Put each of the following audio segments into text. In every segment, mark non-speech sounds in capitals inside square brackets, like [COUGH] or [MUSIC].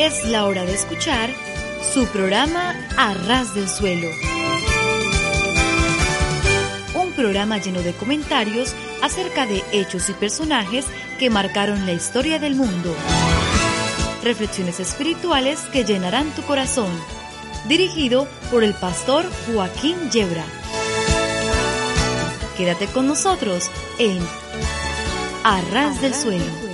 Es la hora de escuchar su programa A Ras del Suelo. Un programa lleno de comentarios acerca de hechos y personajes que marcaron la historia del mundo. Reflexiones espirituales que llenarán tu corazón. Dirigido por el pastor Joaquín Yebra. Quédate con nosotros en A Ras del Suelo.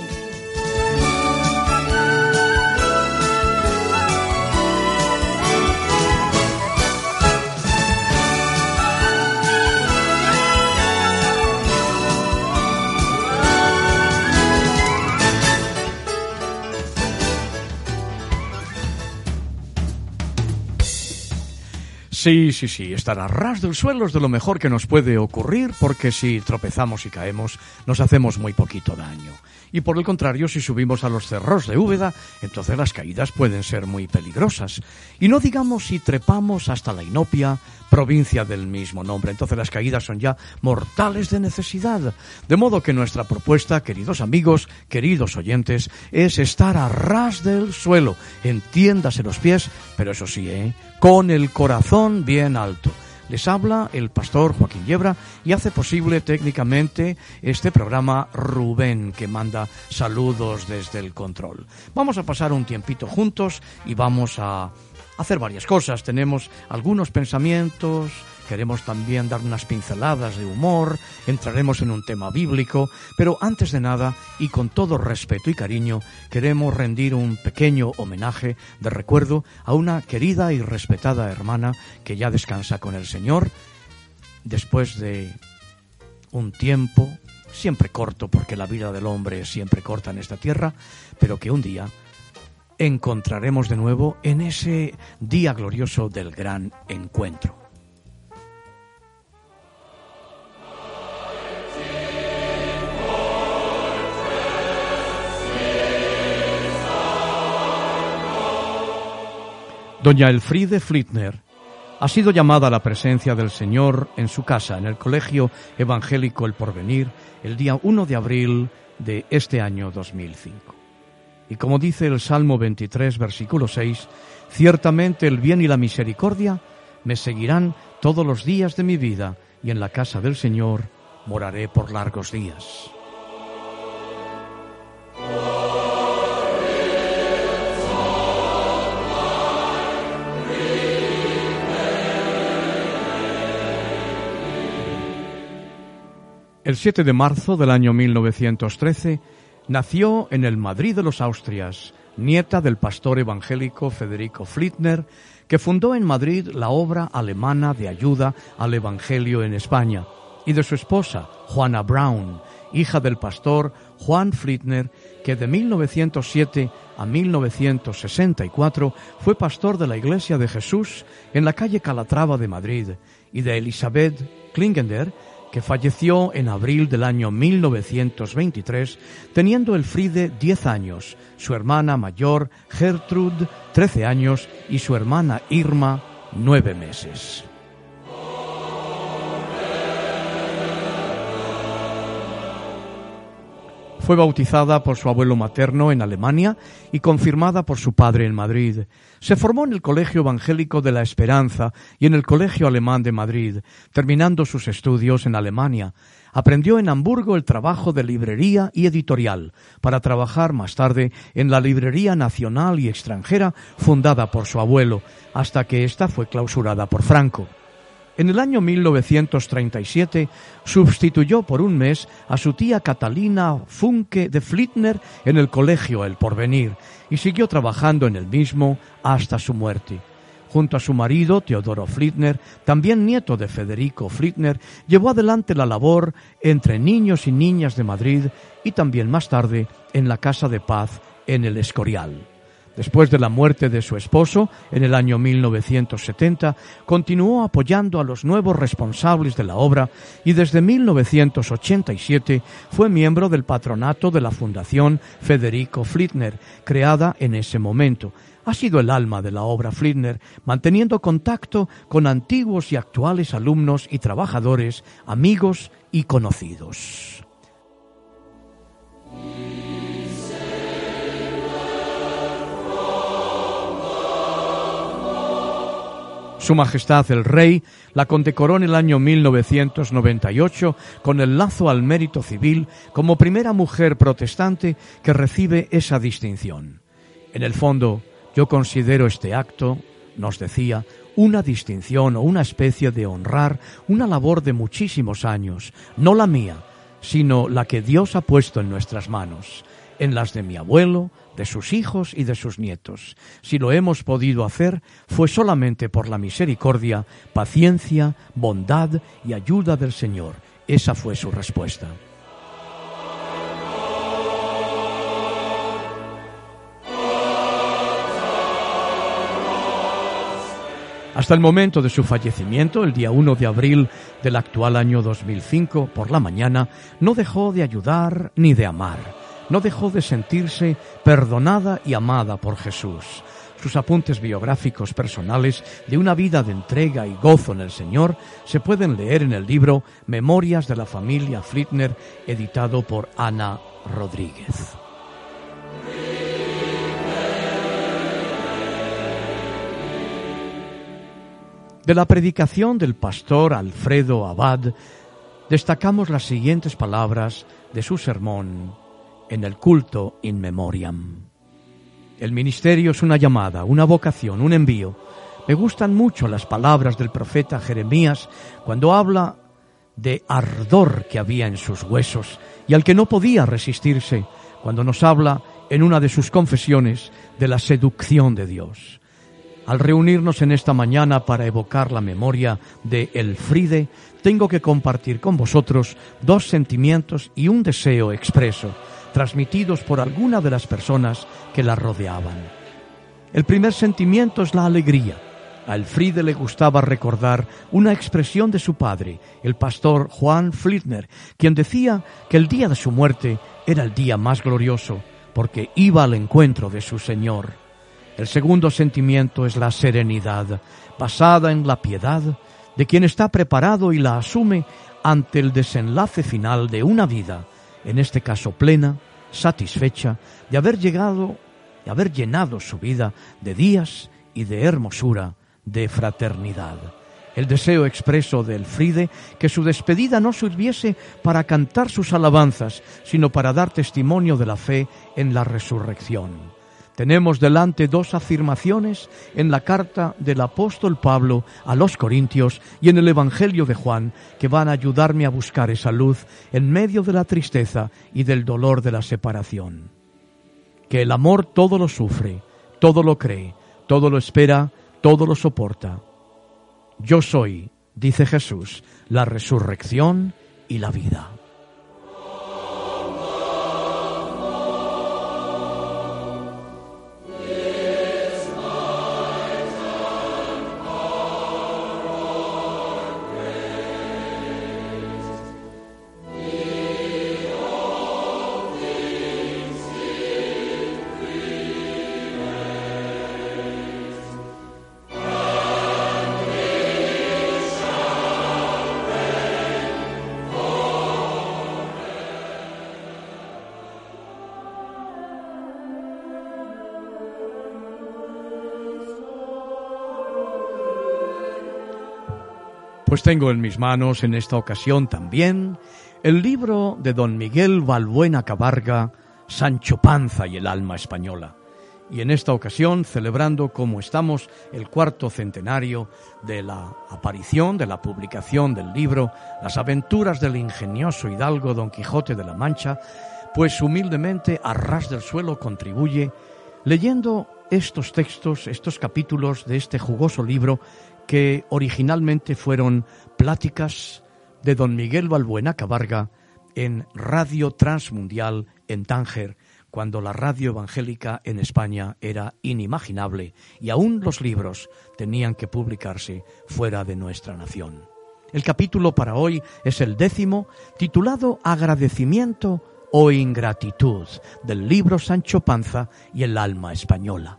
Sí, sí, sí, estar a ras del suelo es de lo mejor que nos puede ocurrir porque si tropezamos y caemos nos hacemos muy poquito daño. Y por el contrario, si subimos a los cerros de Úbeda, entonces las caídas pueden ser muy peligrosas. Y no digamos si trepamos hasta la Inopia, provincia del mismo nombre. Entonces las caídas son ya mortales de necesidad. De modo que nuestra propuesta, queridos amigos, queridos oyentes, es estar a ras del suelo. Entiéndase los pies, pero eso sí, ¿eh? con el corazón bien alto. Les habla el pastor Joaquín Yebra y hace posible técnicamente este programa Rubén, que manda saludos desde el control. Vamos a pasar un tiempito juntos y vamos a hacer varias cosas. Tenemos algunos pensamientos, queremos también dar unas pinceladas de humor, entraremos en un tema bíblico, pero antes de nada, y con todo respeto y cariño, queremos rendir un pequeño homenaje de recuerdo a una querida y respetada hermana que ya descansa con el Señor, después de un tiempo, siempre corto, porque la vida del hombre es siempre corta en esta tierra, pero que un día encontraremos de nuevo en ese día glorioso del gran encuentro. Doña Elfriede Flittner ha sido llamada a la presencia del Señor en su casa, en el Colegio Evangélico El Porvenir, el día 1 de abril de este año 2005. Y como dice el Salmo 23, versículo 6, ciertamente el bien y la misericordia me seguirán todos los días de mi vida, y en la casa del Señor moraré por largos días. El 7 de marzo del año 1913, Nació en el Madrid de los Austrias, nieta del pastor evangélico Federico Flittner, que fundó en Madrid la obra alemana de ayuda al Evangelio en España, y de su esposa, Juana Brown, hija del pastor Juan Flittner, que de 1907 a 1964 fue pastor de la Iglesia de Jesús en la calle Calatrava de Madrid, y de Elizabeth Klingender, que falleció en abril del año 1923, teniendo el Fride 10 años, su hermana mayor Gertrude 13 años y su hermana Irma 9 meses. Fue bautizada por su abuelo materno en Alemania y confirmada por su padre en Madrid. Se formó en el Colegio Evangélico de la Esperanza y en el Colegio Alemán de Madrid, terminando sus estudios en Alemania. Aprendió en Hamburgo el trabajo de librería y editorial, para trabajar más tarde en la Librería Nacional y Extranjera fundada por su abuelo, hasta que ésta fue clausurada por Franco. En el año 1937 sustituyó por un mes a su tía Catalina Funke de Flittner en el colegio El Porvenir y siguió trabajando en el mismo hasta su muerte. Junto a su marido, Teodoro Flittner, también nieto de Federico Flittner, llevó adelante la labor entre niños y niñas de Madrid y también más tarde en la Casa de Paz en el Escorial. Después de la muerte de su esposo, en el año 1970, continuó apoyando a los nuevos responsables de la obra y desde 1987 fue miembro del patronato de la Fundación Federico Flittner, creada en ese momento. Ha sido el alma de la obra Flittner, manteniendo contacto con antiguos y actuales alumnos y trabajadores, amigos y conocidos. Su Majestad el Rey la condecoró en el año 1998 con el lazo al mérito civil como primera mujer protestante que recibe esa distinción. En el fondo, yo considero este acto, nos decía, una distinción o una especie de honrar una labor de muchísimos años, no la mía, sino la que Dios ha puesto en nuestras manos, en las de mi abuelo, de sus hijos y de sus nietos. Si lo hemos podido hacer, fue solamente por la misericordia, paciencia, bondad y ayuda del Señor. Esa fue su respuesta. Hasta el momento de su fallecimiento, el día 1 de abril del actual año 2005, por la mañana, no dejó de ayudar ni de amar no dejó de sentirse perdonada y amada por Jesús. Sus apuntes biográficos personales de una vida de entrega y gozo en el Señor se pueden leer en el libro Memorias de la familia Flitner, editado por Ana Rodríguez. De la predicación del pastor Alfredo Abad destacamos las siguientes palabras de su sermón en el culto in memoriam. El ministerio es una llamada, una vocación, un envío. Me gustan mucho las palabras del profeta Jeremías cuando habla de ardor que había en sus huesos y al que no podía resistirse cuando nos habla en una de sus confesiones de la seducción de Dios. Al reunirnos en esta mañana para evocar la memoria de Elfride, tengo que compartir con vosotros dos sentimientos y un deseo expreso transmitidos por alguna de las personas que la rodeaban. El primer sentimiento es la alegría. A Elfride le gustaba recordar una expresión de su padre, el pastor Juan Flitner, quien decía que el día de su muerte era el día más glorioso, porque iba al encuentro de su Señor. El segundo sentimiento es la serenidad, basada en la piedad de quien está preparado y la asume ante el desenlace final de una vida, en este caso plena, satisfecha de haber llegado, y haber llenado su vida de días y de hermosura, de fraternidad. El deseo expreso de Elfride que su despedida no sirviese para cantar sus alabanzas, sino para dar testimonio de la fe en la resurrección. Tenemos delante dos afirmaciones en la carta del apóstol Pablo a los Corintios y en el Evangelio de Juan que van a ayudarme a buscar esa luz en medio de la tristeza y del dolor de la separación. Que el amor todo lo sufre, todo lo cree, todo lo espera, todo lo soporta. Yo soy, dice Jesús, la resurrección y la vida. Pues tengo en mis manos en esta ocasión también el libro de don Miguel Balbuena Cabarga, Sancho Panza y el alma española. Y en esta ocasión, celebrando como estamos el cuarto centenario de la aparición, de la publicación del libro Las aventuras del ingenioso hidalgo Don Quijote de la Mancha, pues humildemente a ras del suelo contribuye leyendo estos textos, estos capítulos de este jugoso libro que originalmente fueron pláticas de don Miguel Balbuena Cabarga en Radio Transmundial en Tánger, cuando la radio evangélica en España era inimaginable y aún los libros tenían que publicarse fuera de nuestra nación. El capítulo para hoy es el décimo, titulado Agradecimiento o Ingratitud, del libro Sancho Panza y el alma española.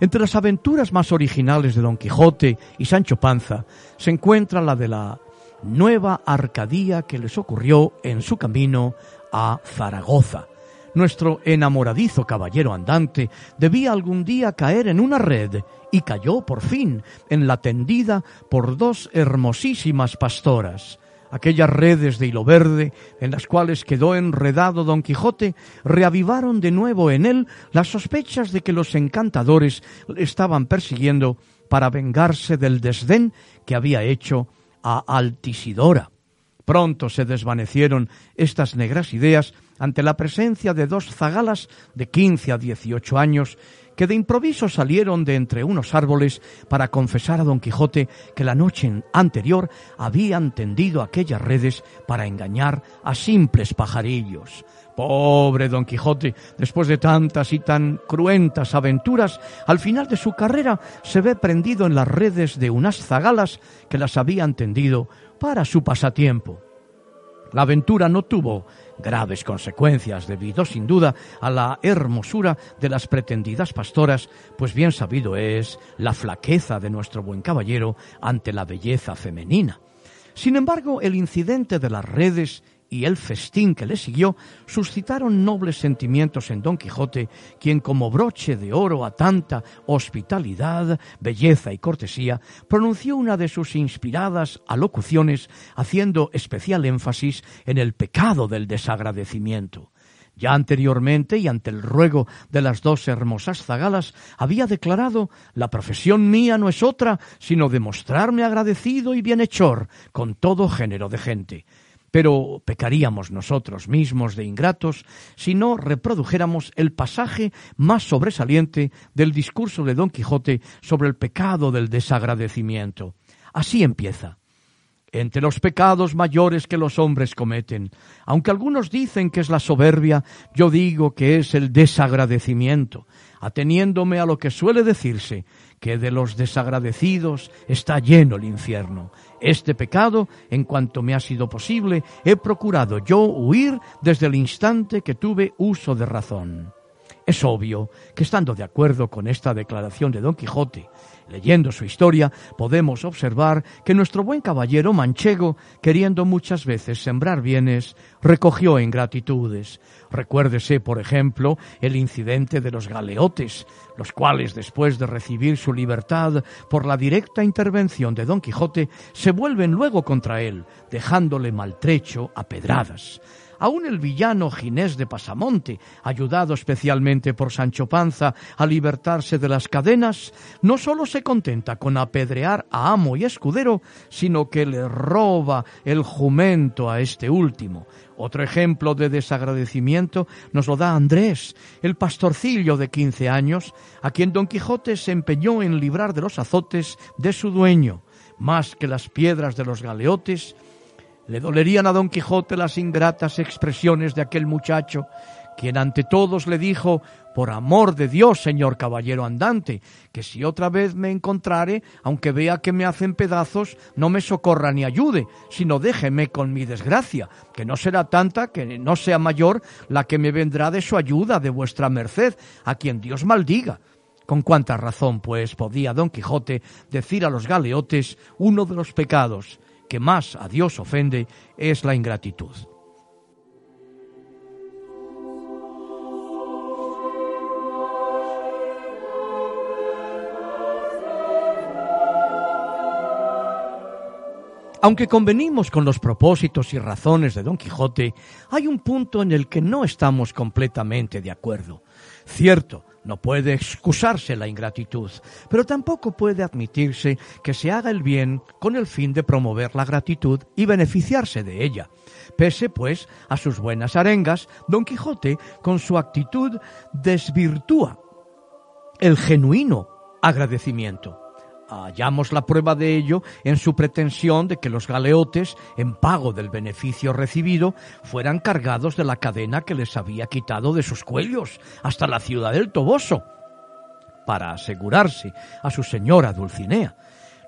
Entre las aventuras más originales de Don Quijote y Sancho Panza se encuentra la de la nueva Arcadía que les ocurrió en su camino a Zaragoza, Nuestro enamoradizo caballero andante debía algún día caer en una red y cayó por fin en la tendida por dos hermosísimas pastoras. Aquellas redes de hilo verde en las cuales quedó enredado don Quijote reavivaron de nuevo en él las sospechas de que los encantadores le estaban persiguiendo para vengarse del desdén que había hecho a Altisidora. Pronto se desvanecieron estas negras ideas ante la presencia de dos zagalas de quince a dieciocho años que de improviso salieron de entre unos árboles para confesar a don Quijote que la noche anterior habían tendido aquellas redes para engañar a simples pajarillos. Pobre don Quijote, después de tantas y tan cruentas aventuras, al final de su carrera se ve prendido en las redes de unas zagalas que las habían tendido para su pasatiempo. La aventura no tuvo graves consecuencias debido sin duda a la hermosura de las pretendidas pastoras, pues bien sabido es la flaqueza de nuestro buen caballero ante la belleza femenina. Sin embargo, el incidente de las redes y el festín que le siguió suscitaron nobles sentimientos en Don Quijote, quien como broche de oro a tanta hospitalidad, belleza y cortesía, pronunció una de sus inspiradas alocuciones, haciendo especial énfasis en el pecado del desagradecimiento. Ya anteriormente, y ante el ruego de las dos hermosas zagalas, había declarado La profesión mía no es otra, sino demostrarme agradecido y bienhechor con todo género de gente pero pecaríamos nosotros mismos de ingratos si no reprodujéramos el pasaje más sobresaliente del discurso de Don Quijote sobre el pecado del desagradecimiento. Así empieza. Entre los pecados mayores que los hombres cometen, aunque algunos dicen que es la soberbia, yo digo que es el desagradecimiento, ateniéndome a lo que suele decirse, que de los desagradecidos está lleno el infierno. Este pecado, en cuanto me ha sido posible, he procurado yo huir desde el instante que tuve uso de razón. Es obvio que estando de acuerdo con esta declaración de Don Quijote, leyendo su historia, podemos observar que nuestro buen caballero manchego, queriendo muchas veces sembrar bienes, recogió ingratitudes. Recuérdese, por ejemplo, el incidente de los galeotes, los cuales, después de recibir su libertad por la directa intervención de Don Quijote, se vuelven luego contra él, dejándole maltrecho a pedradas. Aún el villano Ginés de Pasamonte, ayudado especialmente por Sancho Panza a libertarse de las cadenas, no sólo se contenta con apedrear a amo y escudero, sino que le roba el jumento a este último. Otro ejemplo de desagradecimiento nos lo da Andrés, el pastorcillo de quince años, a quien Don Quijote se empeñó en librar de los azotes de su dueño, más que las piedras de los galeotes, le dolerían a don Quijote las ingratas expresiones de aquel muchacho, quien ante todos le dijo, por amor de Dios, señor caballero andante, que si otra vez me encontrare, aunque vea que me hacen pedazos, no me socorra ni ayude, sino déjeme con mi desgracia, que no será tanta que no sea mayor la que me vendrá de su ayuda, de vuestra merced, a quien Dios maldiga. Con cuánta razón, pues, podía don Quijote decir a los galeotes uno de los pecados que más a Dios ofende es la ingratitud. Aunque convenimos con los propósitos y razones de Don Quijote, hay un punto en el que no estamos completamente de acuerdo. Cierto, no puede excusarse la ingratitud, pero tampoco puede admitirse que se haga el bien con el fin de promover la gratitud y beneficiarse de ella. Pese, pues, a sus buenas arengas, Don Quijote, con su actitud, desvirtúa el genuino agradecimiento. Hallamos la prueba de ello en su pretensión de que los galeotes, en pago del beneficio recibido, fueran cargados de la cadena que les había quitado de sus cuellos hasta la ciudad del Toboso, para asegurarse a su señora Dulcinea.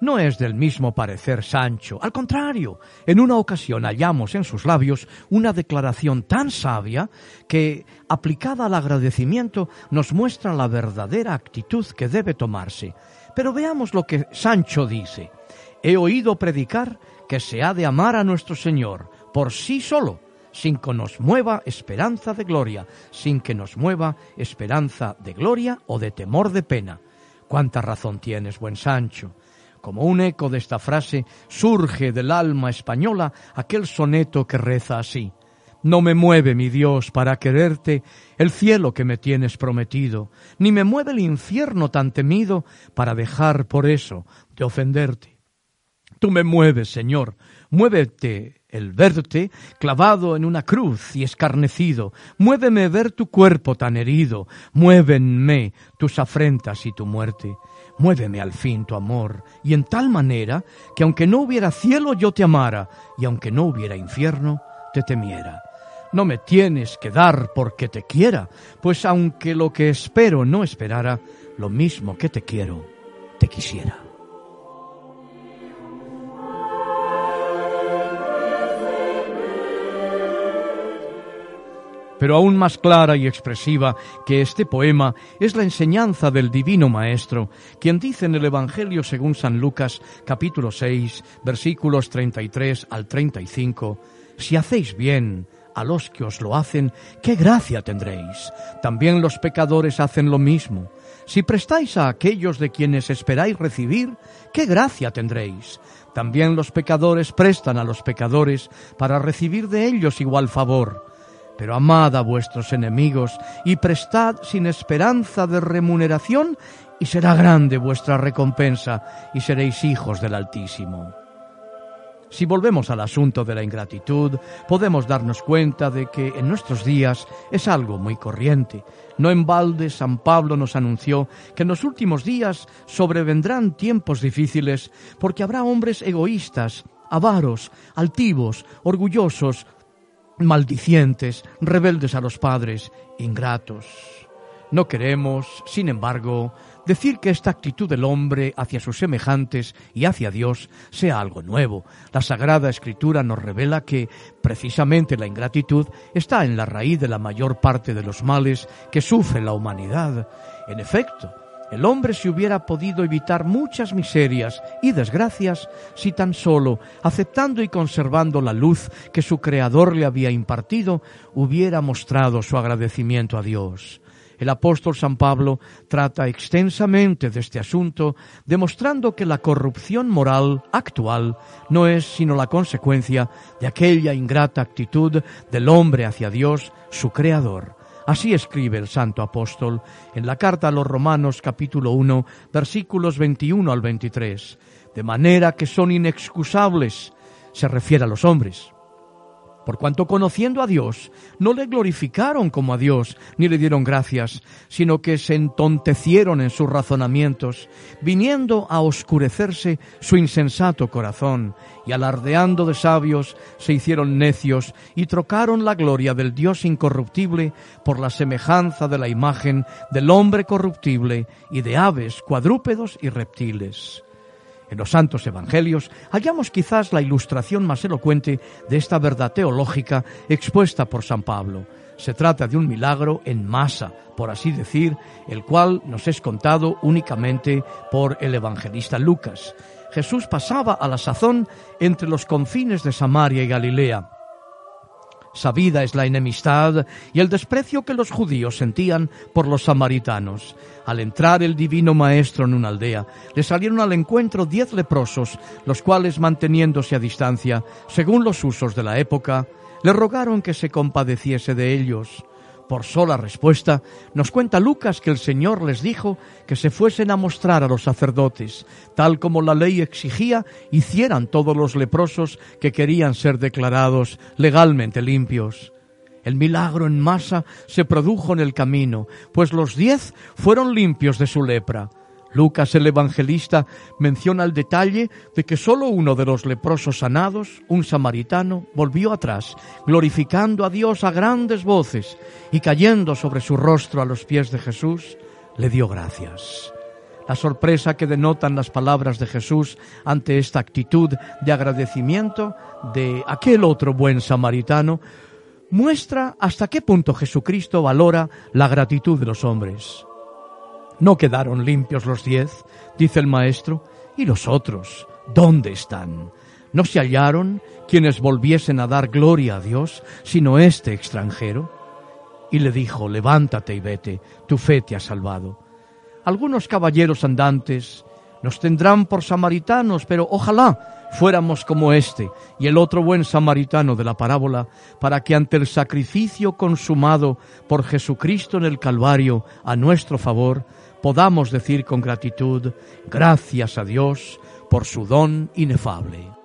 No es del mismo parecer Sancho. Al contrario, en una ocasión hallamos en sus labios una declaración tan sabia que, aplicada al agradecimiento, nos muestra la verdadera actitud que debe tomarse. Pero veamos lo que Sancho dice. He oído predicar que se ha de amar a nuestro Señor por sí solo, sin que nos mueva esperanza de gloria, sin que nos mueva esperanza de gloria o de temor de pena. Cuánta razón tienes, buen Sancho. Como un eco de esta frase surge del alma española aquel soneto que reza así. No me mueve, mi Dios, para quererte el cielo que me tienes prometido, ni me mueve el infierno tan temido para dejar por eso de ofenderte. Tú me mueves, Señor, muévete el verte clavado en una cruz y escarnecido, muéveme ver tu cuerpo tan herido, muévenme tus afrentas y tu muerte. Muéveme al fin tu amor, y en tal manera que aunque no hubiera cielo yo te amara, y aunque no hubiera infierno, te temiera. No me tienes que dar porque te quiera, pues aunque lo que espero no esperara, lo mismo que te quiero, te quisiera. Pero aún más clara y expresiva que este poema es la enseñanza del Divino Maestro, quien dice en el Evangelio según San Lucas capítulo 6 versículos 33 al 35, Si hacéis bien, a los que os lo hacen, qué gracia tendréis. También los pecadores hacen lo mismo. Si prestáis a aquellos de quienes esperáis recibir, qué gracia tendréis. También los pecadores prestan a los pecadores para recibir de ellos igual favor. Pero amad a vuestros enemigos y prestad sin esperanza de remuneración, y será grande vuestra recompensa, y seréis hijos del Altísimo. Si volvemos al asunto de la ingratitud, podemos darnos cuenta de que en nuestros días es algo muy corriente. No en balde San Pablo nos anunció que en los últimos días sobrevendrán tiempos difíciles porque habrá hombres egoístas, avaros, altivos, orgullosos, maldicientes, rebeldes a los padres, ingratos. No queremos, sin embargo, decir que esta actitud del hombre hacia sus semejantes y hacia Dios sea algo nuevo. La Sagrada Escritura nos revela que precisamente la ingratitud está en la raíz de la mayor parte de los males que sufre la humanidad. En efecto, el hombre se hubiera podido evitar muchas miserias y desgracias si tan solo, aceptando y conservando la luz que su Creador le había impartido, hubiera mostrado su agradecimiento a Dios. El apóstol San Pablo trata extensamente de este asunto, demostrando que la corrupción moral actual no es sino la consecuencia de aquella ingrata actitud del hombre hacia Dios, su Creador. Así escribe el santo apóstol en la carta a los Romanos capítulo 1 versículos 21 al 23, de manera que son inexcusables, se refiere a los hombres por cuanto conociendo a Dios, no le glorificaron como a Dios, ni le dieron gracias, sino que se entontecieron en sus razonamientos, viniendo a oscurecerse su insensato corazón, y alardeando de sabios, se hicieron necios, y trocaron la gloria del Dios incorruptible por la semejanza de la imagen del hombre corruptible y de aves, cuadrúpedos y reptiles. En los santos evangelios hallamos quizás la ilustración más elocuente de esta verdad teológica expuesta por San Pablo. Se trata de un milagro en masa, por así decir, el cual nos es contado únicamente por el evangelista Lucas. Jesús pasaba a la sazón entre los confines de Samaria y Galilea Sabida es la enemistad y el desprecio que los judíos sentían por los samaritanos. Al entrar el divino maestro en una aldea, le salieron al encuentro diez leprosos, los cuales, manteniéndose a distancia, según los usos de la época, le rogaron que se compadeciese de ellos. Por sola respuesta, nos cuenta Lucas que el Señor les dijo que se fuesen a mostrar a los sacerdotes, tal como la ley exigía, hicieran todos los leprosos que querían ser declarados legalmente limpios. El milagro en masa se produjo en el camino, pues los diez fueron limpios de su lepra. Lucas el evangelista menciona el detalle de que sólo uno de los leprosos sanados, un samaritano, volvió atrás, glorificando a Dios a grandes voces y cayendo sobre su rostro a los pies de Jesús, le dio gracias. La sorpresa que denotan las palabras de Jesús ante esta actitud de agradecimiento de aquel otro buen samaritano muestra hasta qué punto Jesucristo valora la gratitud de los hombres. ¿No quedaron limpios los diez? dice el maestro. ¿Y los otros? ¿Dónde están? ¿No se hallaron quienes volviesen a dar gloria a Dios, sino este extranjero? Y le dijo, levántate y vete, tu fe te ha salvado. Algunos caballeros andantes nos tendrán por samaritanos, pero ojalá fuéramos como este y el otro buen samaritano de la parábola, para que ante el sacrificio consumado por Jesucristo en el Calvario a nuestro favor, podamos decir con gratitud, gracias a Dios por su don inefable.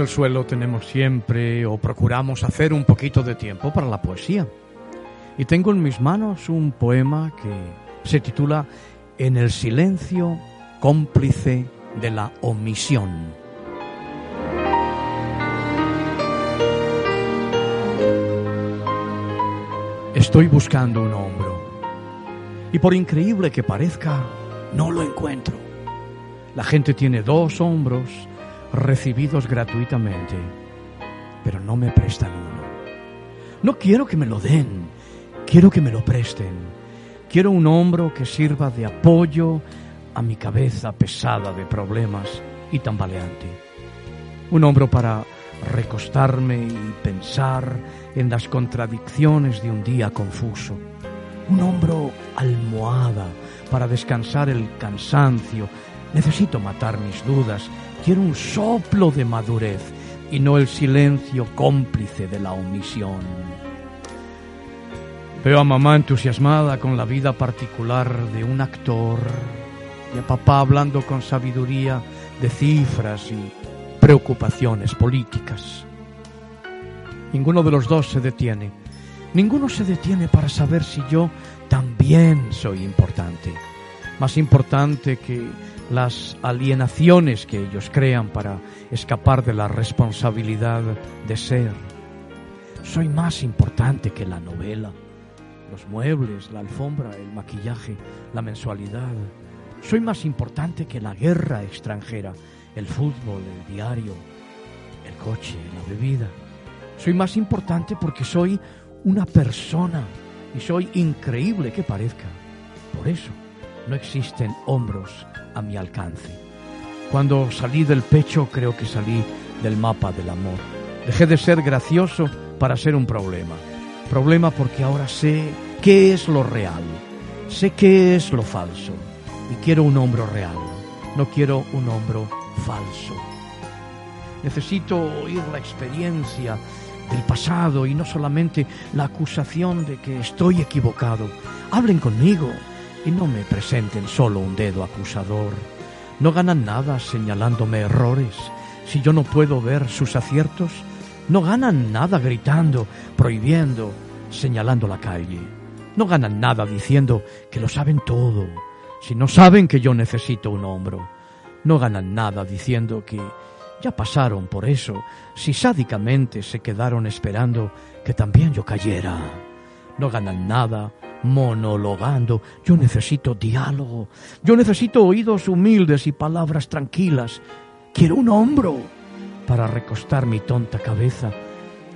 Del suelo tenemos siempre o procuramos hacer un poquito de tiempo para la poesía. Y tengo en mis manos un poema que se titula En el silencio cómplice de la omisión. Estoy buscando un hombro y por increíble que parezca, no lo encuentro. La gente tiene dos hombros recibidos gratuitamente, pero no me prestan uno. No quiero que me lo den, quiero que me lo presten. Quiero un hombro que sirva de apoyo a mi cabeza pesada de problemas y tambaleante. Un hombro para recostarme y pensar en las contradicciones de un día confuso. Un hombro almohada para descansar el cansancio. Necesito matar mis dudas Quiero un soplo de madurez y no el silencio cómplice de la omisión. Veo a mamá entusiasmada con la vida particular de un actor y a papá hablando con sabiduría de cifras y preocupaciones políticas. Ninguno de los dos se detiene. Ninguno se detiene para saber si yo también soy importante. Más importante que las alienaciones que ellos crean para escapar de la responsabilidad de ser. Soy más importante que la novela, los muebles, la alfombra, el maquillaje, la mensualidad. Soy más importante que la guerra extranjera, el fútbol, el diario, el coche, la bebida. Soy más importante porque soy una persona y soy increíble que parezca. Por eso no existen hombros a mi alcance. Cuando salí del pecho creo que salí del mapa del amor. Dejé de ser gracioso para ser un problema. Problema porque ahora sé qué es lo real, sé qué es lo falso y quiero un hombro real, no quiero un hombro falso. Necesito oír la experiencia del pasado y no solamente la acusación de que estoy equivocado. Hablen conmigo, y no me presenten solo un dedo acusador. No ganan nada señalándome errores si yo no puedo ver sus aciertos. No ganan nada gritando, prohibiendo, señalando la calle. No ganan nada diciendo que lo saben todo si no saben que yo necesito un hombro. No ganan nada diciendo que ya pasaron por eso si sádicamente se quedaron esperando que también yo cayera. No ganan nada monologando. Yo necesito diálogo. Yo necesito oídos humildes y palabras tranquilas. Quiero un hombro para recostar mi tonta cabeza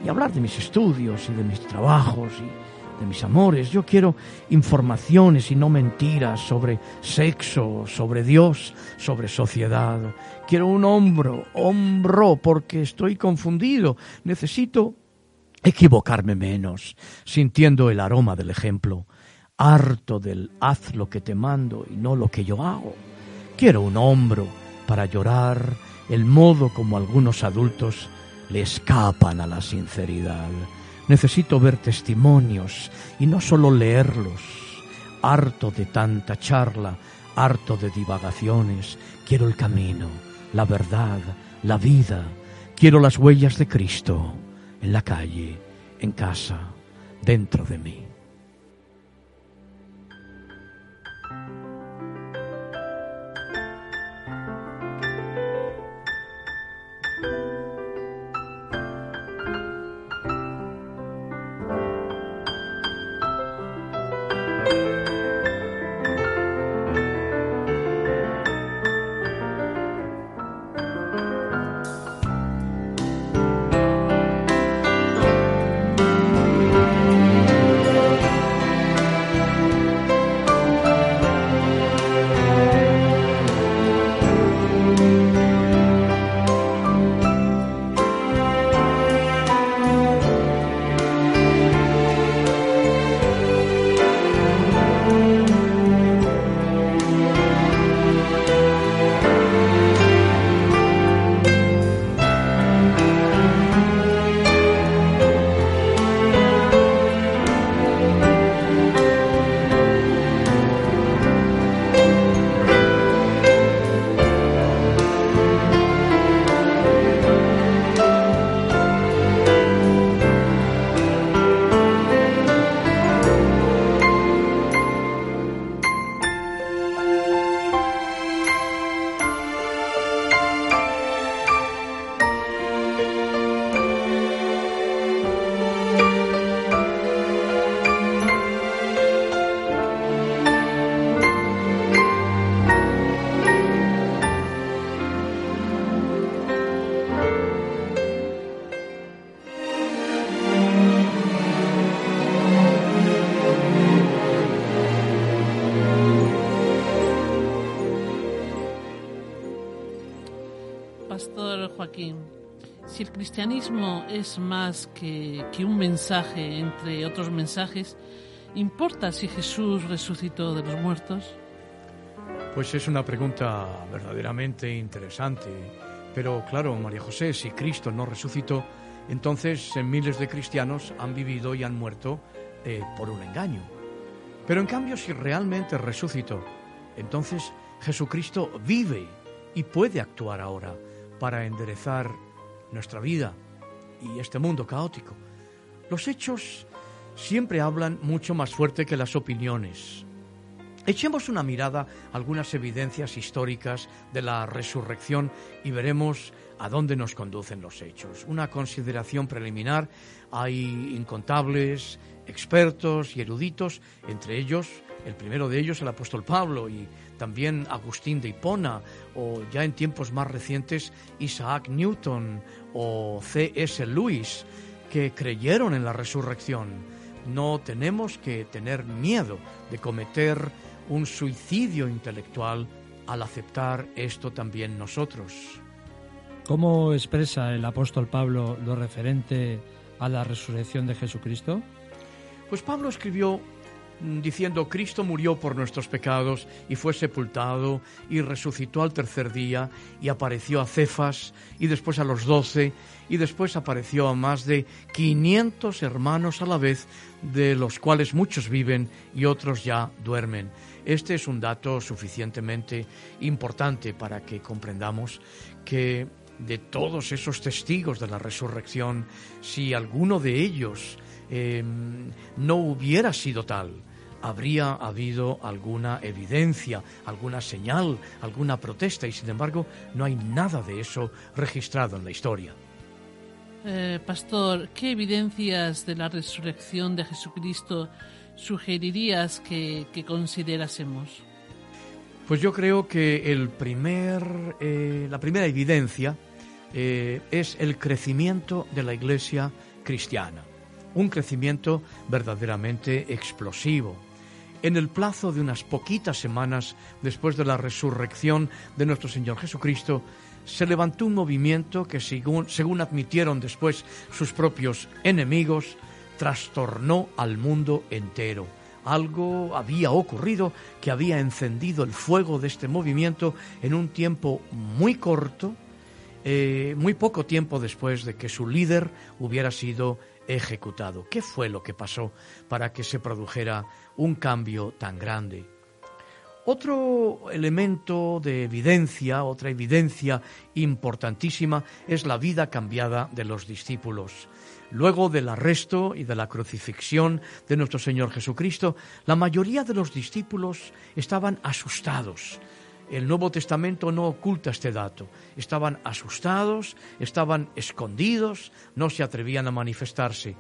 y hablar de mis estudios y de mis trabajos y de mis amores. Yo quiero informaciones y no mentiras sobre sexo, sobre Dios, sobre sociedad. Quiero un hombro, hombro, porque estoy confundido. Necesito equivocarme menos, sintiendo el aroma del ejemplo harto del haz lo que te mando y no lo que yo hago. Quiero un hombro para llorar el modo como algunos adultos le escapan a la sinceridad. Necesito ver testimonios y no solo leerlos. Harto de tanta charla, harto de divagaciones, quiero el camino, la verdad, la vida. Quiero las huellas de Cristo en la calle, en casa, dentro de mí. Si el cristianismo es más que, que un mensaje entre otros mensajes, ¿importa si Jesús resucitó de los muertos? Pues es una pregunta verdaderamente interesante. Pero claro, María José, si Cristo no resucitó, entonces miles de cristianos han vivido y han muerto eh, por un engaño. Pero en cambio, si realmente resucitó, entonces Jesucristo vive y puede actuar ahora para enderezar nuestra vida y este mundo caótico. Los hechos siempre hablan mucho más fuerte que las opiniones. Echemos una mirada a algunas evidencias históricas de la resurrección y veremos a dónde nos conducen los hechos. Una consideración preliminar, hay incontables expertos y eruditos, entre ellos, el primero de ellos, el apóstol Pablo, y también Agustín de Hipona, o ya en tiempos más recientes, Isaac Newton o C.S. Lewis, que creyeron en la resurrección. No tenemos que tener miedo de cometer un suicidio intelectual al aceptar esto también nosotros. ¿Cómo expresa el apóstol Pablo lo referente a la resurrección de Jesucristo? Pues Pablo escribió diciendo, Cristo murió por nuestros pecados y fue sepultado y resucitó al tercer día y apareció a Cefas y después a los doce y después apareció a más de 500 hermanos a la vez, de los cuales muchos viven y otros ya duermen. Este es un dato suficientemente importante para que comprendamos que de todos esos testigos de la resurrección, si alguno de ellos em, no hubiera sido tal, habría habido alguna evidencia, alguna señal, alguna protesta, y sin embargo no hay nada de eso registrado en la historia. Eh, pastor, ¿qué evidencias de la resurrección de Jesucristo sugerirías que, considerásemos? Pues yo creo que el primer, eh, la primera evidencia eh, es el crecimiento de la Iglesia cristiana, un crecimiento verdaderamente explosivo. En el plazo de unas poquitas semanas después de la resurrección de nuestro Señor Jesucristo, se levantó un movimiento que, según, admitieron después sus propios enemigos, trastornó al mundo entero. Algo había ocurrido que había encendido el fuego de este movimiento en un tiempo muy corto, eh, muy poco tiempo después de que su líder hubiera sido ejecutado. ¿Qué fue lo que pasó para que se produjera un cambio tan grande? Otro elemento de evidencia, otra evidencia importantísima, es la vida cambiada de los discípulos. Luego del arresto y de la crucifixión de nuestro Señor Jesucristo, la mayoría de los discípulos estaban asustados. El Nuevo Testamento no oculta este dato. Estaban asustados, estaban escondidos, no se atrevían a manifestarse.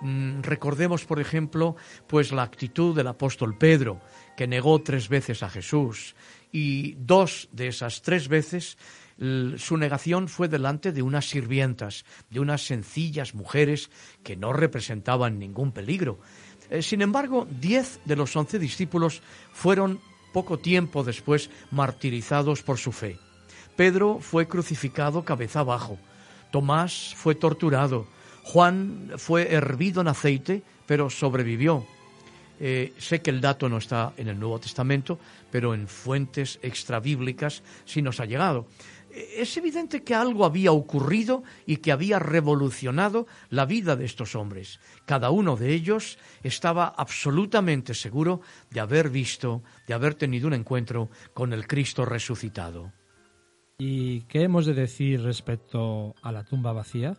Mm, recordemos, por ejemplo, pues la actitud del apóstol Pedro, que negó tres veces a Jesús, y dos de esas tres veces su negación fue delante de unas sirvientas, de unas sencillas mujeres que no representaban ningún peligro. Eh, sin embargo, diez de los once discípulos fueron poco tiempo después martirizados por su fe. Pedro fue crucificado cabeza abajo, Tomás fue torturado, Juan fue hervido en aceite, pero sobrevivió. Eh, sé que el dato no está en el Nuevo Testamento, pero en fuentes extrabíblicas sí nos ha llegado es evidente que algo había ocurrido y que había revolucionado la vida de estos hombres. Cada uno de ellos estaba absolutamente seguro de haber visto, de haber tenido un encuentro con el Cristo resucitado. ¿Y qué hemos de decir respecto a la tumba vacía?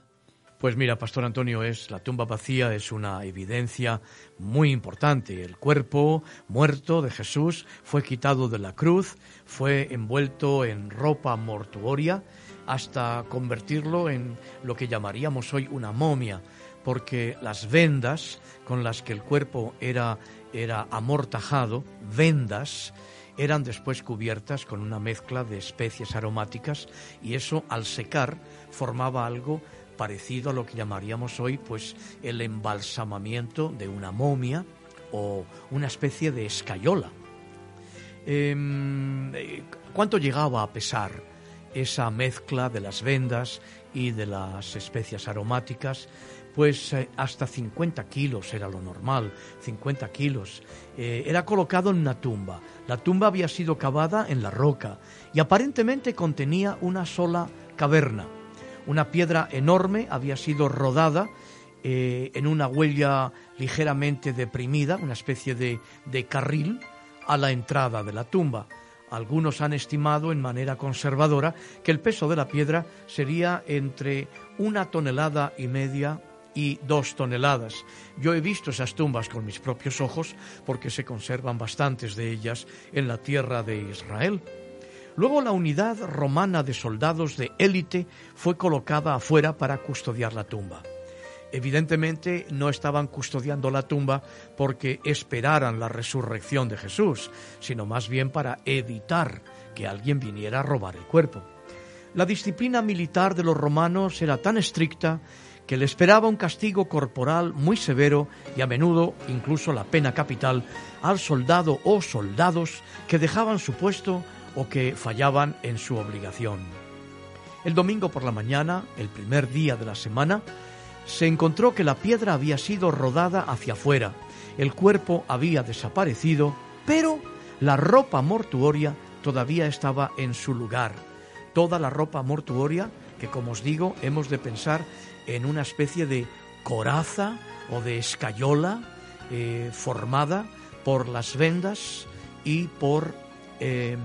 Pues mira, Pastor Antonio, es la tumba vacía es una evidencia muy importante. El cuerpo muerto de Jesús fue quitado de la cruz, fue envuelto en ropa mortuoria hasta convertirlo en lo que llamaríamos hoy una momia, porque las vendas con las que el cuerpo era era amortajado, vendas eran después cubiertas con una mezcla de especies aromáticas y eso al secar formaba algo parecido a lo que llamaríamos hoy pues el embalsamamiento de una momia o una especie de escayola. Em, ¿Cuánto llegaba a pesar esa mezcla de las vendas y de las especias aromáticas, pues eh, hasta 50 kilos era lo normal, 50 kilos. Eh, era colocado en una tumba. La tumba había sido cavada en la roca y aparentemente contenía una sola caverna. Una piedra enorme había sido rodada eh, en una huella ligeramente deprimida, una especie de, de carril, a la entrada de la tumba. Algunos han estimado en manera conservadora que el peso de la piedra sería entre una tonelada y media y dos toneladas. Yo he visto esas tumbas con mis propios ojos porque se conservan bastantes de ellas en la tierra de Israel. Luego la unidad romana de soldados de élite fue colocada afuera para custodiar la tumba. Evidentemente no estaban custodiando la tumba porque esperaran la resurrección de Jesús, sino más bien para evitar que alguien viniera a robar el cuerpo. La disciplina militar de los romanos era tan estricta que le esperaba un castigo corporal muy severo y a menudo incluso la pena capital al soldado o soldados que dejaban su puesto o que fallaban en su obligación. El domingo por la mañana, el primer día de la semana, se encontró que la piedra había sido rodada hacia afuera, el cuerpo había desaparecido, pero la ropa mortuoria todavía estaba en su lugar. Toda la ropa mortuoria, que como os digo, hemos de pensar en una especie de coraza o de escayola eh, formada por las vendas y por em,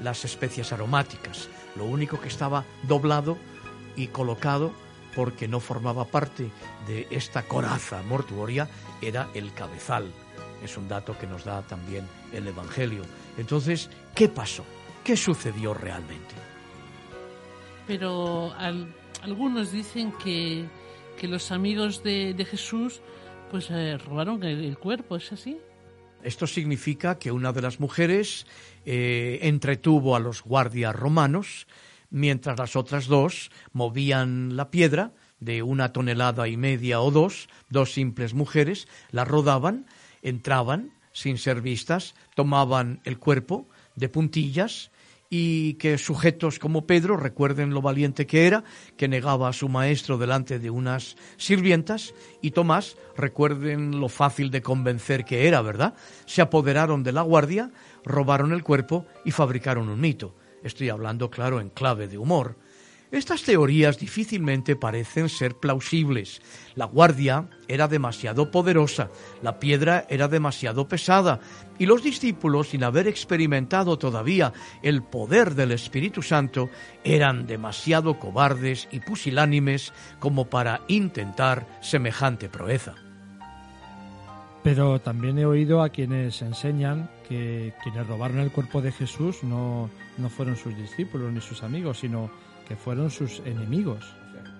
las especias aromáticas. Lo único que estaba doblado y colocado porque no formaba parte de esta coraza mortuoria era el cabezal. Es un dato que nos da también el Evangelio. Entonces, ¿qué pasó? ¿Qué sucedió realmente? Pero algunos dicen que, los amigos de, Jesús pues eh, robaron el, cuerpo, ¿es así? Esto significa que una de las mujeres eh, entretuvo a los guardias romanos mientras las otras dos movían la piedra de una tonelada y media o dos, dos simples mujeres, la rodaban, entraban sin ser vistas, tomaban el cuerpo de puntillas y que sujetos como Pedro recuerden lo valiente que era, que negaba a su maestro delante de unas sirvientas, y Tomás recuerden lo fácil de convencer que era, ¿verdad? Se apoderaron de la guardia, robaron el cuerpo y fabricaron un mito. Estoy hablando, claro, en clave de humor. Estas teorías difícilmente parecen ser plausibles. La guardia era demasiado poderosa, la piedra era demasiado pesada, y los discípulos, sin haber experimentado todavía el poder del Espíritu Santo, eran demasiado cobardes y pusilánimes como para intentar semejante proeza. Pero también he oído a quienes enseñan que quienes robaron el cuerpo de Jesús no, no fueron sus discípulos ni sus amigos, sino que fueron sus enemigos.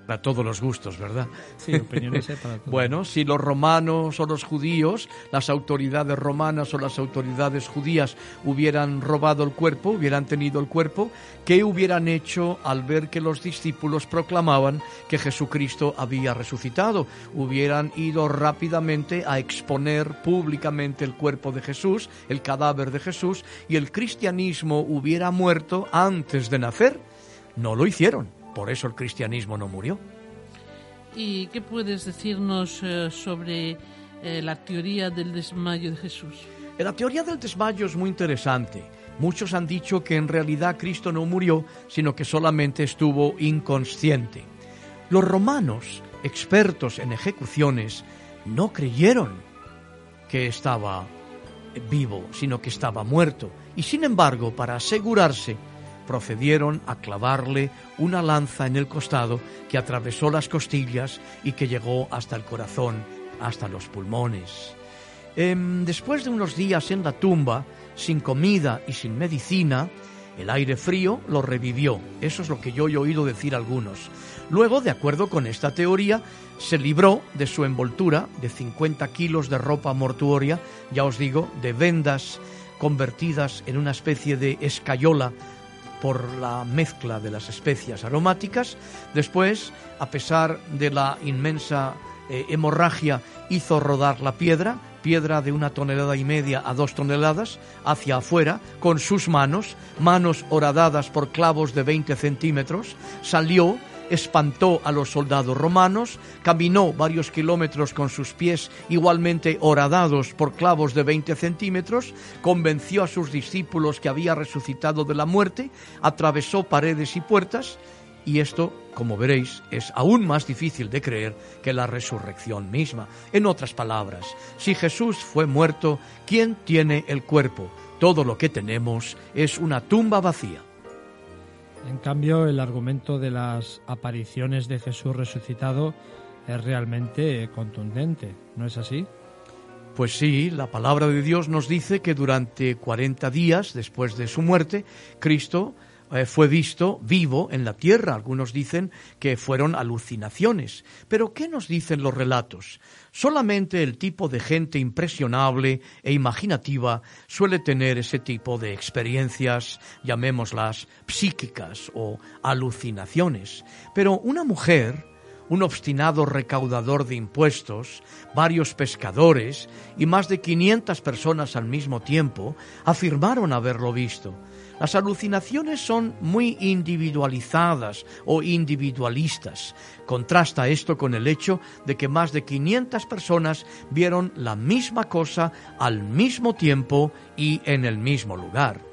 Para todos los gustos, ¿verdad? Sí, opiniones para [LAUGHS] todos. bueno, si los romanos o los judíos, las autoridades romanas o las autoridades judías hubieran robado el cuerpo, hubieran tenido el cuerpo, ¿qué hubieran hecho al ver que los discípulos proclamaban que Jesucristo había resucitado? Hubieran ido rápidamente a exponer públicamente el cuerpo de Jesús, el cadáver de Jesús, y el cristianismo hubiera muerto antes de nacer no lo hicieron, por eso el cristianismo no murió. ¿Y qué puedes decirnos eh, sobre eh, la teoría del desmayo de Jesús? Eh, la teoría del desmayo es muy interesante. Muchos han dicho que en realidad Cristo no murió, sino que solamente estuvo inconsciente. Los romanos, expertos en ejecuciones, no creyeron que estaba vivo, sino que estaba muerto. Y sin embargo, para asegurarse, procedieron a clavarle una lanza en el costado que atravesó las costillas y que llegó hasta el corazón, hasta los pulmones. Em, después de unos días en la tumba, sin comida y sin medicina, el aire frío lo revivió. Eso es lo que yo he oído decir algunos. Luego, de acuerdo con esta teoría, se libró de su envoltura de 50 kilos de ropa mortuoria, ya os digo, de vendas convertidas en una especie de escayola por la mezcla de las especias aromáticas. Después, a pesar de la inmensa eh, hemorragia, hizo rodar la piedra, piedra de una tonelada y media a dos toneladas, hacia afuera, con sus manos, manos horadadas por clavos de 20 centímetros, salió, espantó a los soldados romanos, caminó varios kilómetros con sus pies igualmente horadados por clavos de 20 centímetros, convenció a sus discípulos que había resucitado de la muerte, atravesó paredes y puertas, y esto, como veréis, es aún más difícil de creer que la resurrección misma. En otras palabras, si Jesús fue muerto, ¿quién tiene el cuerpo? Todo lo que tenemos es una tumba vacía. En cambio, el argumento de las apariciones de Jesús resucitado es realmente contundente, ¿no es así? Pues sí, la palabra de Dios nos dice que durante 40 días después de su muerte, Cristo eh, fue visto vivo en la tierra. Algunos dicen que fueron alucinaciones. Pero ¿qué nos dicen los relatos? Solamente el tipo de gente impresionable e imaginativa suele tener ese tipo de experiencias, llamémoslas psíquicas o alucinaciones. Pero una mujer, un obstinado recaudador de impuestos, varios pescadores y más de 500 personas al mismo tiempo afirmaron haberlo visto. Las alucinaciones son muy individualizadas o individualistas. Contrasta esto con el hecho de que más de 500 personas vieron la misma cosa al mismo tiempo y en el mismo lugar.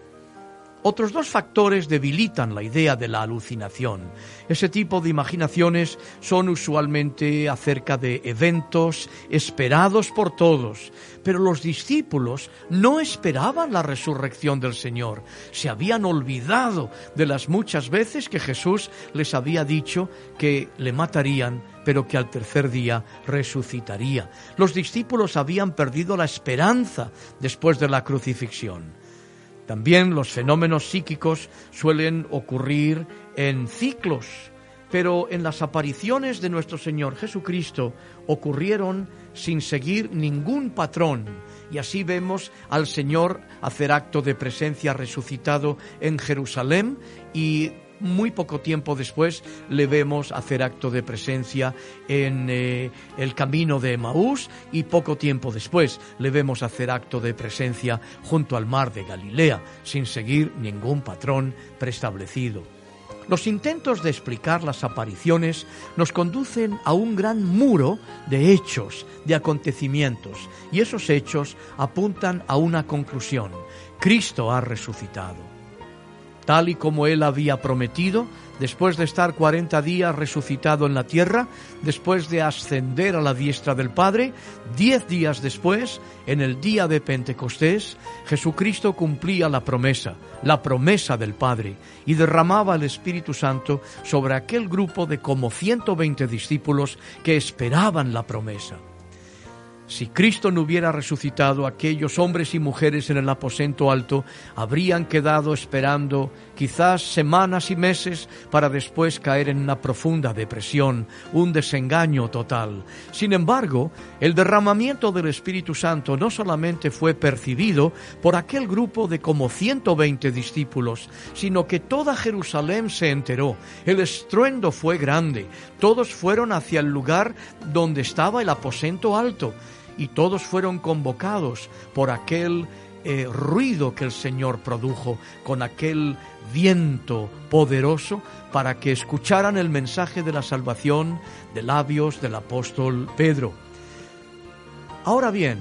Otros dos factores debilitan la idea de la alucinación. Ese tipo de imaginaciones son usualmente acerca de eventos esperados por todos, pero los discípulos no esperaban la resurrección del Señor. Se habían olvidado de las muchas veces que Jesús les había dicho que le matarían pero que al tercer día resucitaría. Los discípulos habían perdido la esperanza después de la crucifixión. También los fenómenos psíquicos suelen ocurrir en ciclos, pero en las apariciones de nuestro Señor Jesucristo ocurrieron sin seguir ningún patrón. Y así vemos al Señor hacer acto de presencia resucitado en Jerusalén y muy poco tiempo después le vemos hacer acto de presencia en eh, el camino de Maús y poco tiempo después le vemos hacer acto de presencia junto al mar de Galilea, sin seguir ningún patrón preestablecido. Los intentos de explicar las apariciones nos conducen a un gran muro de hechos, de acontecimientos, y esos hechos apuntan a una conclusión. Cristo ha resucitado tal y como él había prometido, después de estar cuarenta días resucitado en la tierra, después de ascender a la diestra del Padre, diez días después, en el día de Pentecostés, Jesucristo cumplía la promesa, la promesa del Padre, y derramaba el Espíritu Santo sobre aquel grupo de como 120 discípulos que esperaban la promesa. Si Cristo no hubiera resucitado, aquellos hombres y mujeres en el aposento alto habrían quedado esperando quizás semanas y meses para después caer en una profunda depresión, un desengaño total. Sin embargo, el derramamiento del Espíritu Santo no solamente fue percibido por aquel grupo de como 120 discípulos, sino que toda Jerusalén se enteró. El estruendo fue grande. Todos fueron hacia el lugar donde estaba el aposento alto y todos fueron convocados por aquel eh, ruido que el Señor produjo, con aquel viento poderoso, para que escucharan el mensaje de la salvación de labios del apóstol Pedro. Ahora bien,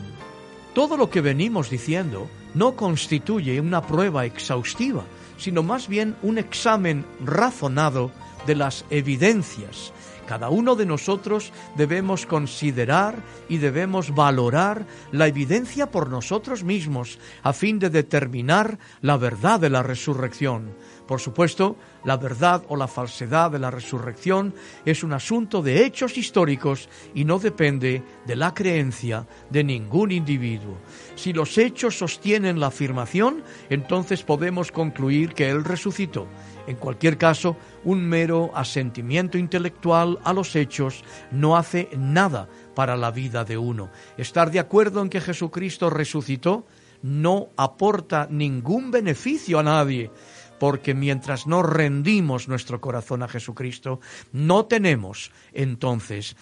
todo lo que venimos diciendo no constituye una prueba exhaustiva, sino más bien un examen razonado de las evidencias cada uno de nosotros debemos considerar y debemos valorar la evidencia por nosotros mismos a fin de determinar la verdad de la resurrección. Por supuesto, la verdad o la falsedad de la resurrección es un asunto de hechos históricos y no depende de la creencia de ningún individuo. Si los hechos sostienen la afirmación, entonces podemos concluir que Él resucitó. En cualquier caso, un mero asentimiento intelectual a los hechos no hace nada para la vida de uno. Estar de acuerdo en que Jesucristo resucitó no aporta ningún beneficio a nadie porque mientras no rendimos nuestro corazón a Jesucristo, no tenemos entonces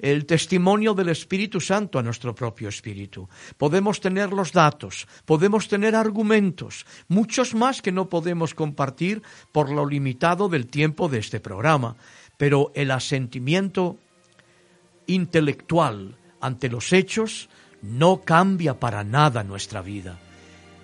el testimonio del Espíritu Santo a nuestro propio espíritu. Podemos tener los datos, podemos tener argumentos, muchos más que no podemos compartir por lo limitado del tiempo de este programa, pero el asentimiento intelectual ante los hechos no cambia para nada nuestra vida.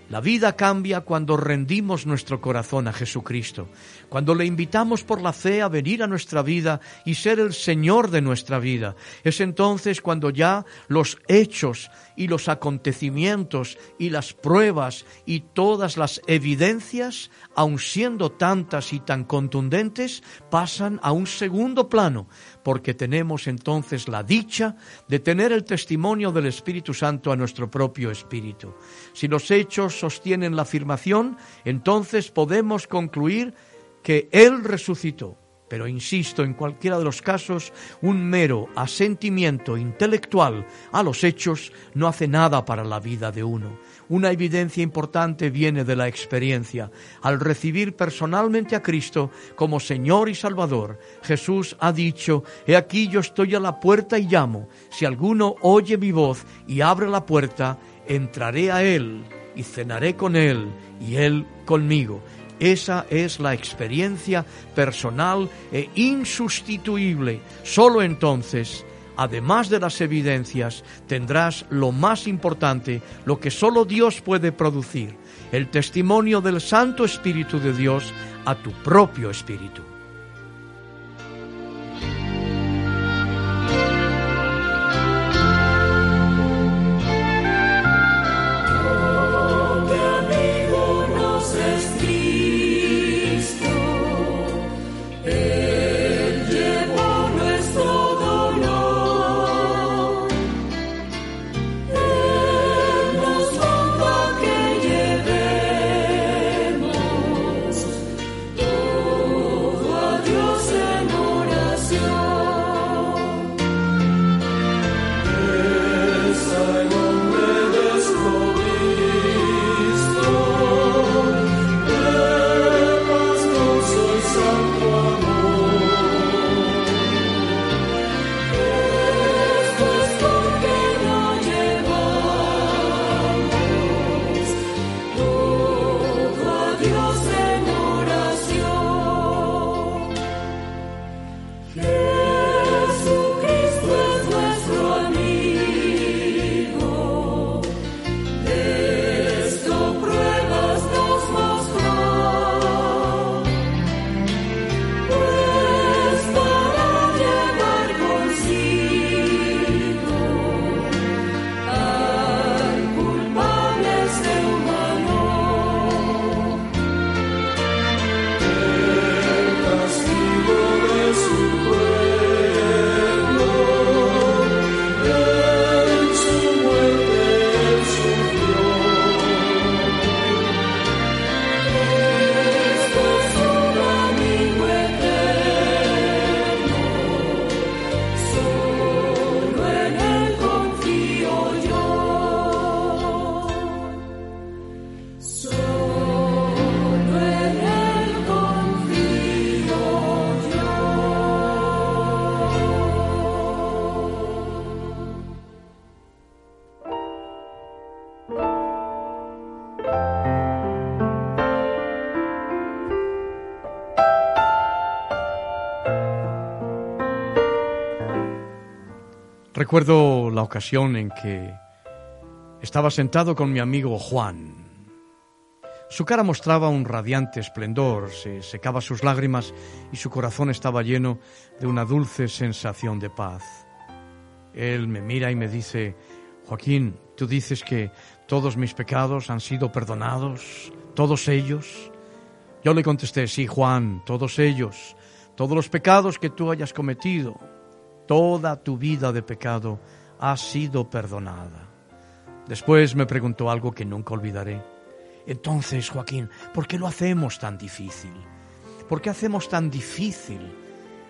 La vida cambia cuando rendimos nuestro corazón a Jesucristo, cuando le invitamos por la fe a venir a nuestra vida y ser el Señor de nuestra vida. Es entonces cuando ya los hechos y los acontecimientos y las pruebas y todas las evidencias, aun siendo tantas y tan contundentes, pasan a un segundo plano, porque tenemos entonces la dicha de tener el testimonio del Espíritu Santo a nuestro propio espíritu. Si los hechos sostienen la afirmación, entonces podemos concluir que Él resucitó pero insisto, en cualquiera de los casos, un mero asentimiento intelectual a los hechos no hace nada para la vida de uno. Una evidencia importante viene de la experiencia. Al recibir personalmente a Cristo como Señor y Salvador, Jesús ha dicho, He aquí yo estoy a la puerta y llamo. Si alguno oye mi voz y abre la puerta, entraré a Él y cenaré con Él y Él conmigo. Esa es la experiencia personal e insustituible. Solo entonces, además de las evidencias, tendrás lo más importante, lo que solo Dios puede producir, el testimonio del Santo Espíritu de Dios a tu propio espíritu. Recuerdo la ocasión en que estaba sentado con mi amigo Juan. Su cara mostraba un radiante esplendor, se secaba sus lágrimas y su corazón estaba lleno de una dulce sensación de paz. Él me mira y me dice, Joaquín, tú dices que todos mis pecados han sido perdonados, todos ellos. Yo le contesté, sí, Juan, todos ellos, todos los pecados que tú hayas cometido, toda tu vida de pecado ha sido perdonada. Después me preguntó algo que nunca olvidaré. Entonces, Joaquín, ¿por qué lo hacemos tan difícil? ¿Por qué hacemos tan difícil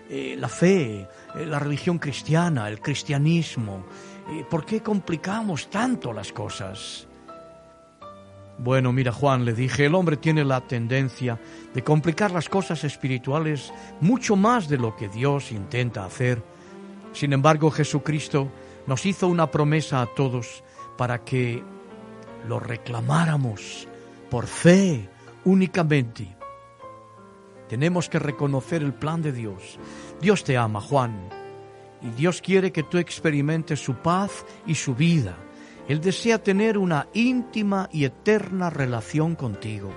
eh, la fe, eh, la religión cristiana, el cristianismo? Eh, ¿Por qué complicamos tanto las cosas? Bueno, mira Juan, le dije, el hombre tiene la tendencia de complicar las cosas espirituales mucho más de lo que Dios intenta hacer. Sin embargo, Jesucristo nos hizo una promesa a todos para que lo reclamáramos por fe únicamente. Tenemos que reconocer el plan de Dios. Dios te ama, Juan, y Dios quiere que tú experimentes su paz y su vida. Él desea tener una íntima y eterna relación contigo.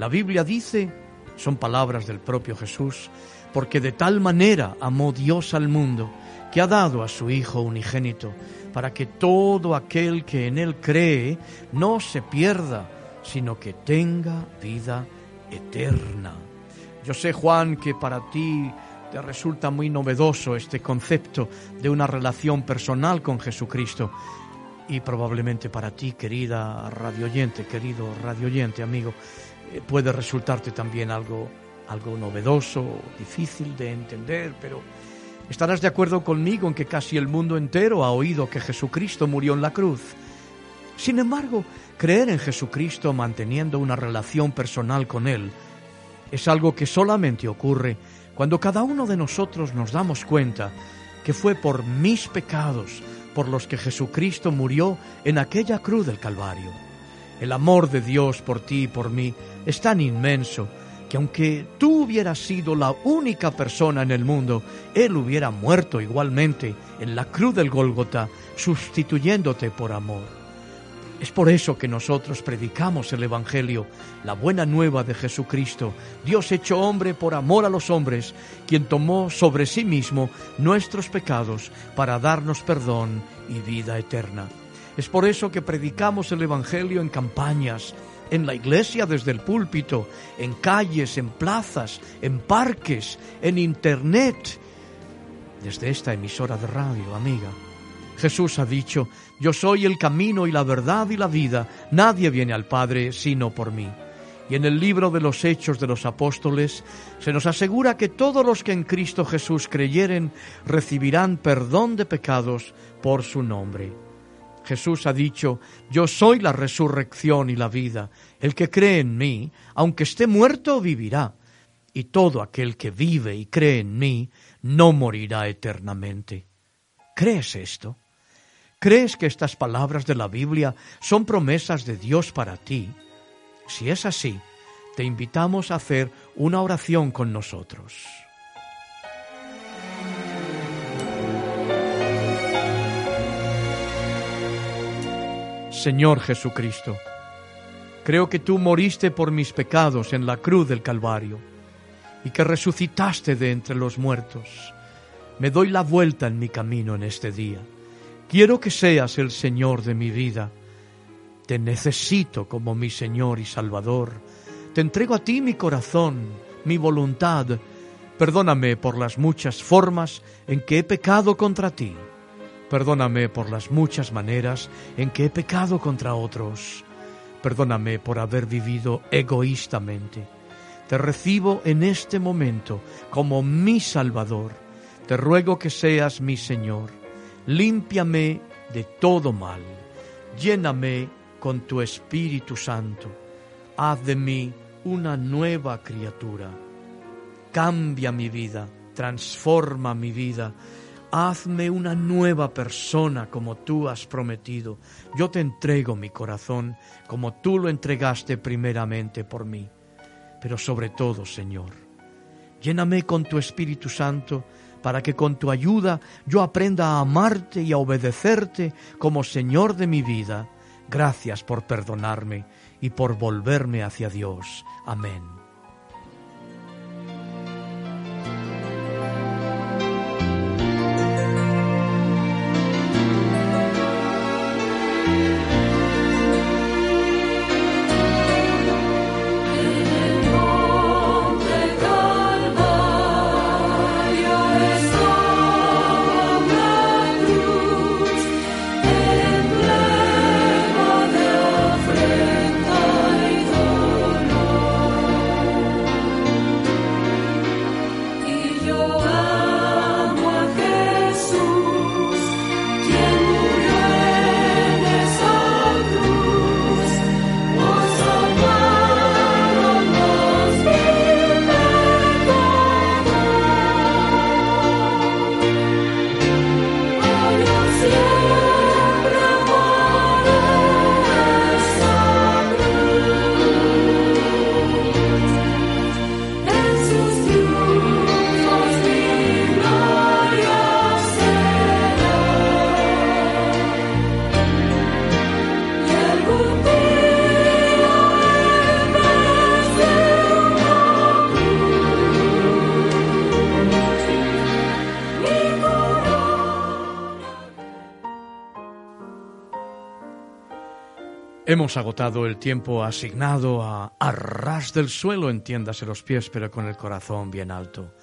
La Biblia dice, son palabras del propio Jesús, porque de tal manera amó Dios al mundo, que ha dado a su Hijo unigénito, para que todo aquel que en Él cree no se pierda, sino que tenga vida eterna. Yo sé, Juan, que para ti te resulta muy novedoso este concepto de una relación personal con Jesucristo. Y probablemente para ti, querida radioyente, querido radioyente, amigo, eh, puede resultarte también algo, algo novedoso, difícil de entender, pero estarás de acuerdo conmigo en que casi el mundo entero ha oído que Jesucristo murió en la cruz. Sin embargo, creer en Jesucristo manteniendo una relación personal con Él es algo que solamente ocurre cuando cada uno de nosotros nos damos cuenta que fue por mis pecados por los que Jesucristo murió en aquella cruz del Calvario. El amor de Dios por ti y por mí es tan inmenso que aunque tú hubieras sido la única persona en el mundo, Él hubiera muerto igualmente en la cruz del Gólgota, sustituyéndote por amor. Es por eso que nosotros predicamos el Evangelio, la buena nueva de Jesucristo, Dios hecho hombre por amor a los hombres, quien tomó sobre sí mismo nuestros pecados para darnos perdón y vida eterna. Es por eso que predicamos el Evangelio en campañas, en la iglesia desde el púlpito, en calles, en plazas, en parques, en internet, desde esta emisora de radio, amiga. Jesús ha dicho, yo soy el camino y la verdad y la vida, nadie viene al Padre sino por mí. Y en el libro de los Hechos de los Apóstoles se nos asegura que todos los que en Cristo Jesús creyeren recibirán perdón de pecados por su nombre. Jesús ha dicho, yo soy la resurrección y la vida. El que cree en mí, aunque esté muerto, vivirá. Y todo aquel que vive y cree en mí, no morirá eternamente. ¿Crees esto? ¿Crees que estas palabras de la Biblia son promesas de Dios para ti? Si es así, te invitamos a hacer una oración con nosotros. Señor Jesucristo, creo que tú moriste por mis pecados en la cruz del Calvario y que resucitaste de entre los muertos. Me doy la vuelta en mi camino en este día Quiero que seas el Señor de mi vida. Te necesito como mi Señor y Salvador. Te entrego a ti mi corazón, mi voluntad. Perdóname por las muchas formas en que he pecado contra ti. Perdóname por las muchas maneras en que he pecado contra otros. Perdóname por haber vivido egoístamente. Te recibo en este momento como mi Salvador. Te ruego que seas mi Señor límpiame de todo mal, lléname con tu Espíritu Santo, haz de mí una nueva criatura, cambia mi vida, transforma mi vida, hazme una nueva persona como tú has prometido. Yo te entrego mi corazón como tú lo entregaste primeramente por mí. Pero sobre todo, Señor, lléname con tu Espíritu Santo, para que con tu ayuda yo aprenda a amarte y a obedecerte como Señor de mi vida. Gracias por perdonarme y por volverme hacia Dios. Amén. Hemos agotado el tiempo asignado a arras del suelo, entiéndase los pies, pero con el corazón bien alto.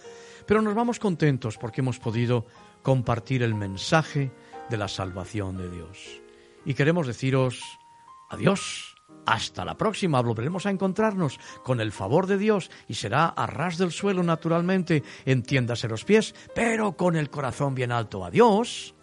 Pero nos vamos contentos porque hemos podido compartir el mensaje de la salvación de Dios. Y queremos deciros adiós. Hasta la próxima, volveremos a encontrarnos con el favor de Dios y será a ras del suelo naturalmente, entiéndase los pies, pero con el corazón bien alto. Adiós.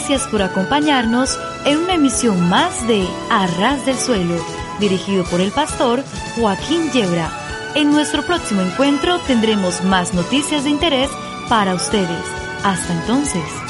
Gracias por acompañarnos en una emisión más de Arras del Suelo, dirigido por el pastor Joaquín Yebra. En nuestro próximo encuentro tendremos más noticias de interés para ustedes. Hasta entonces.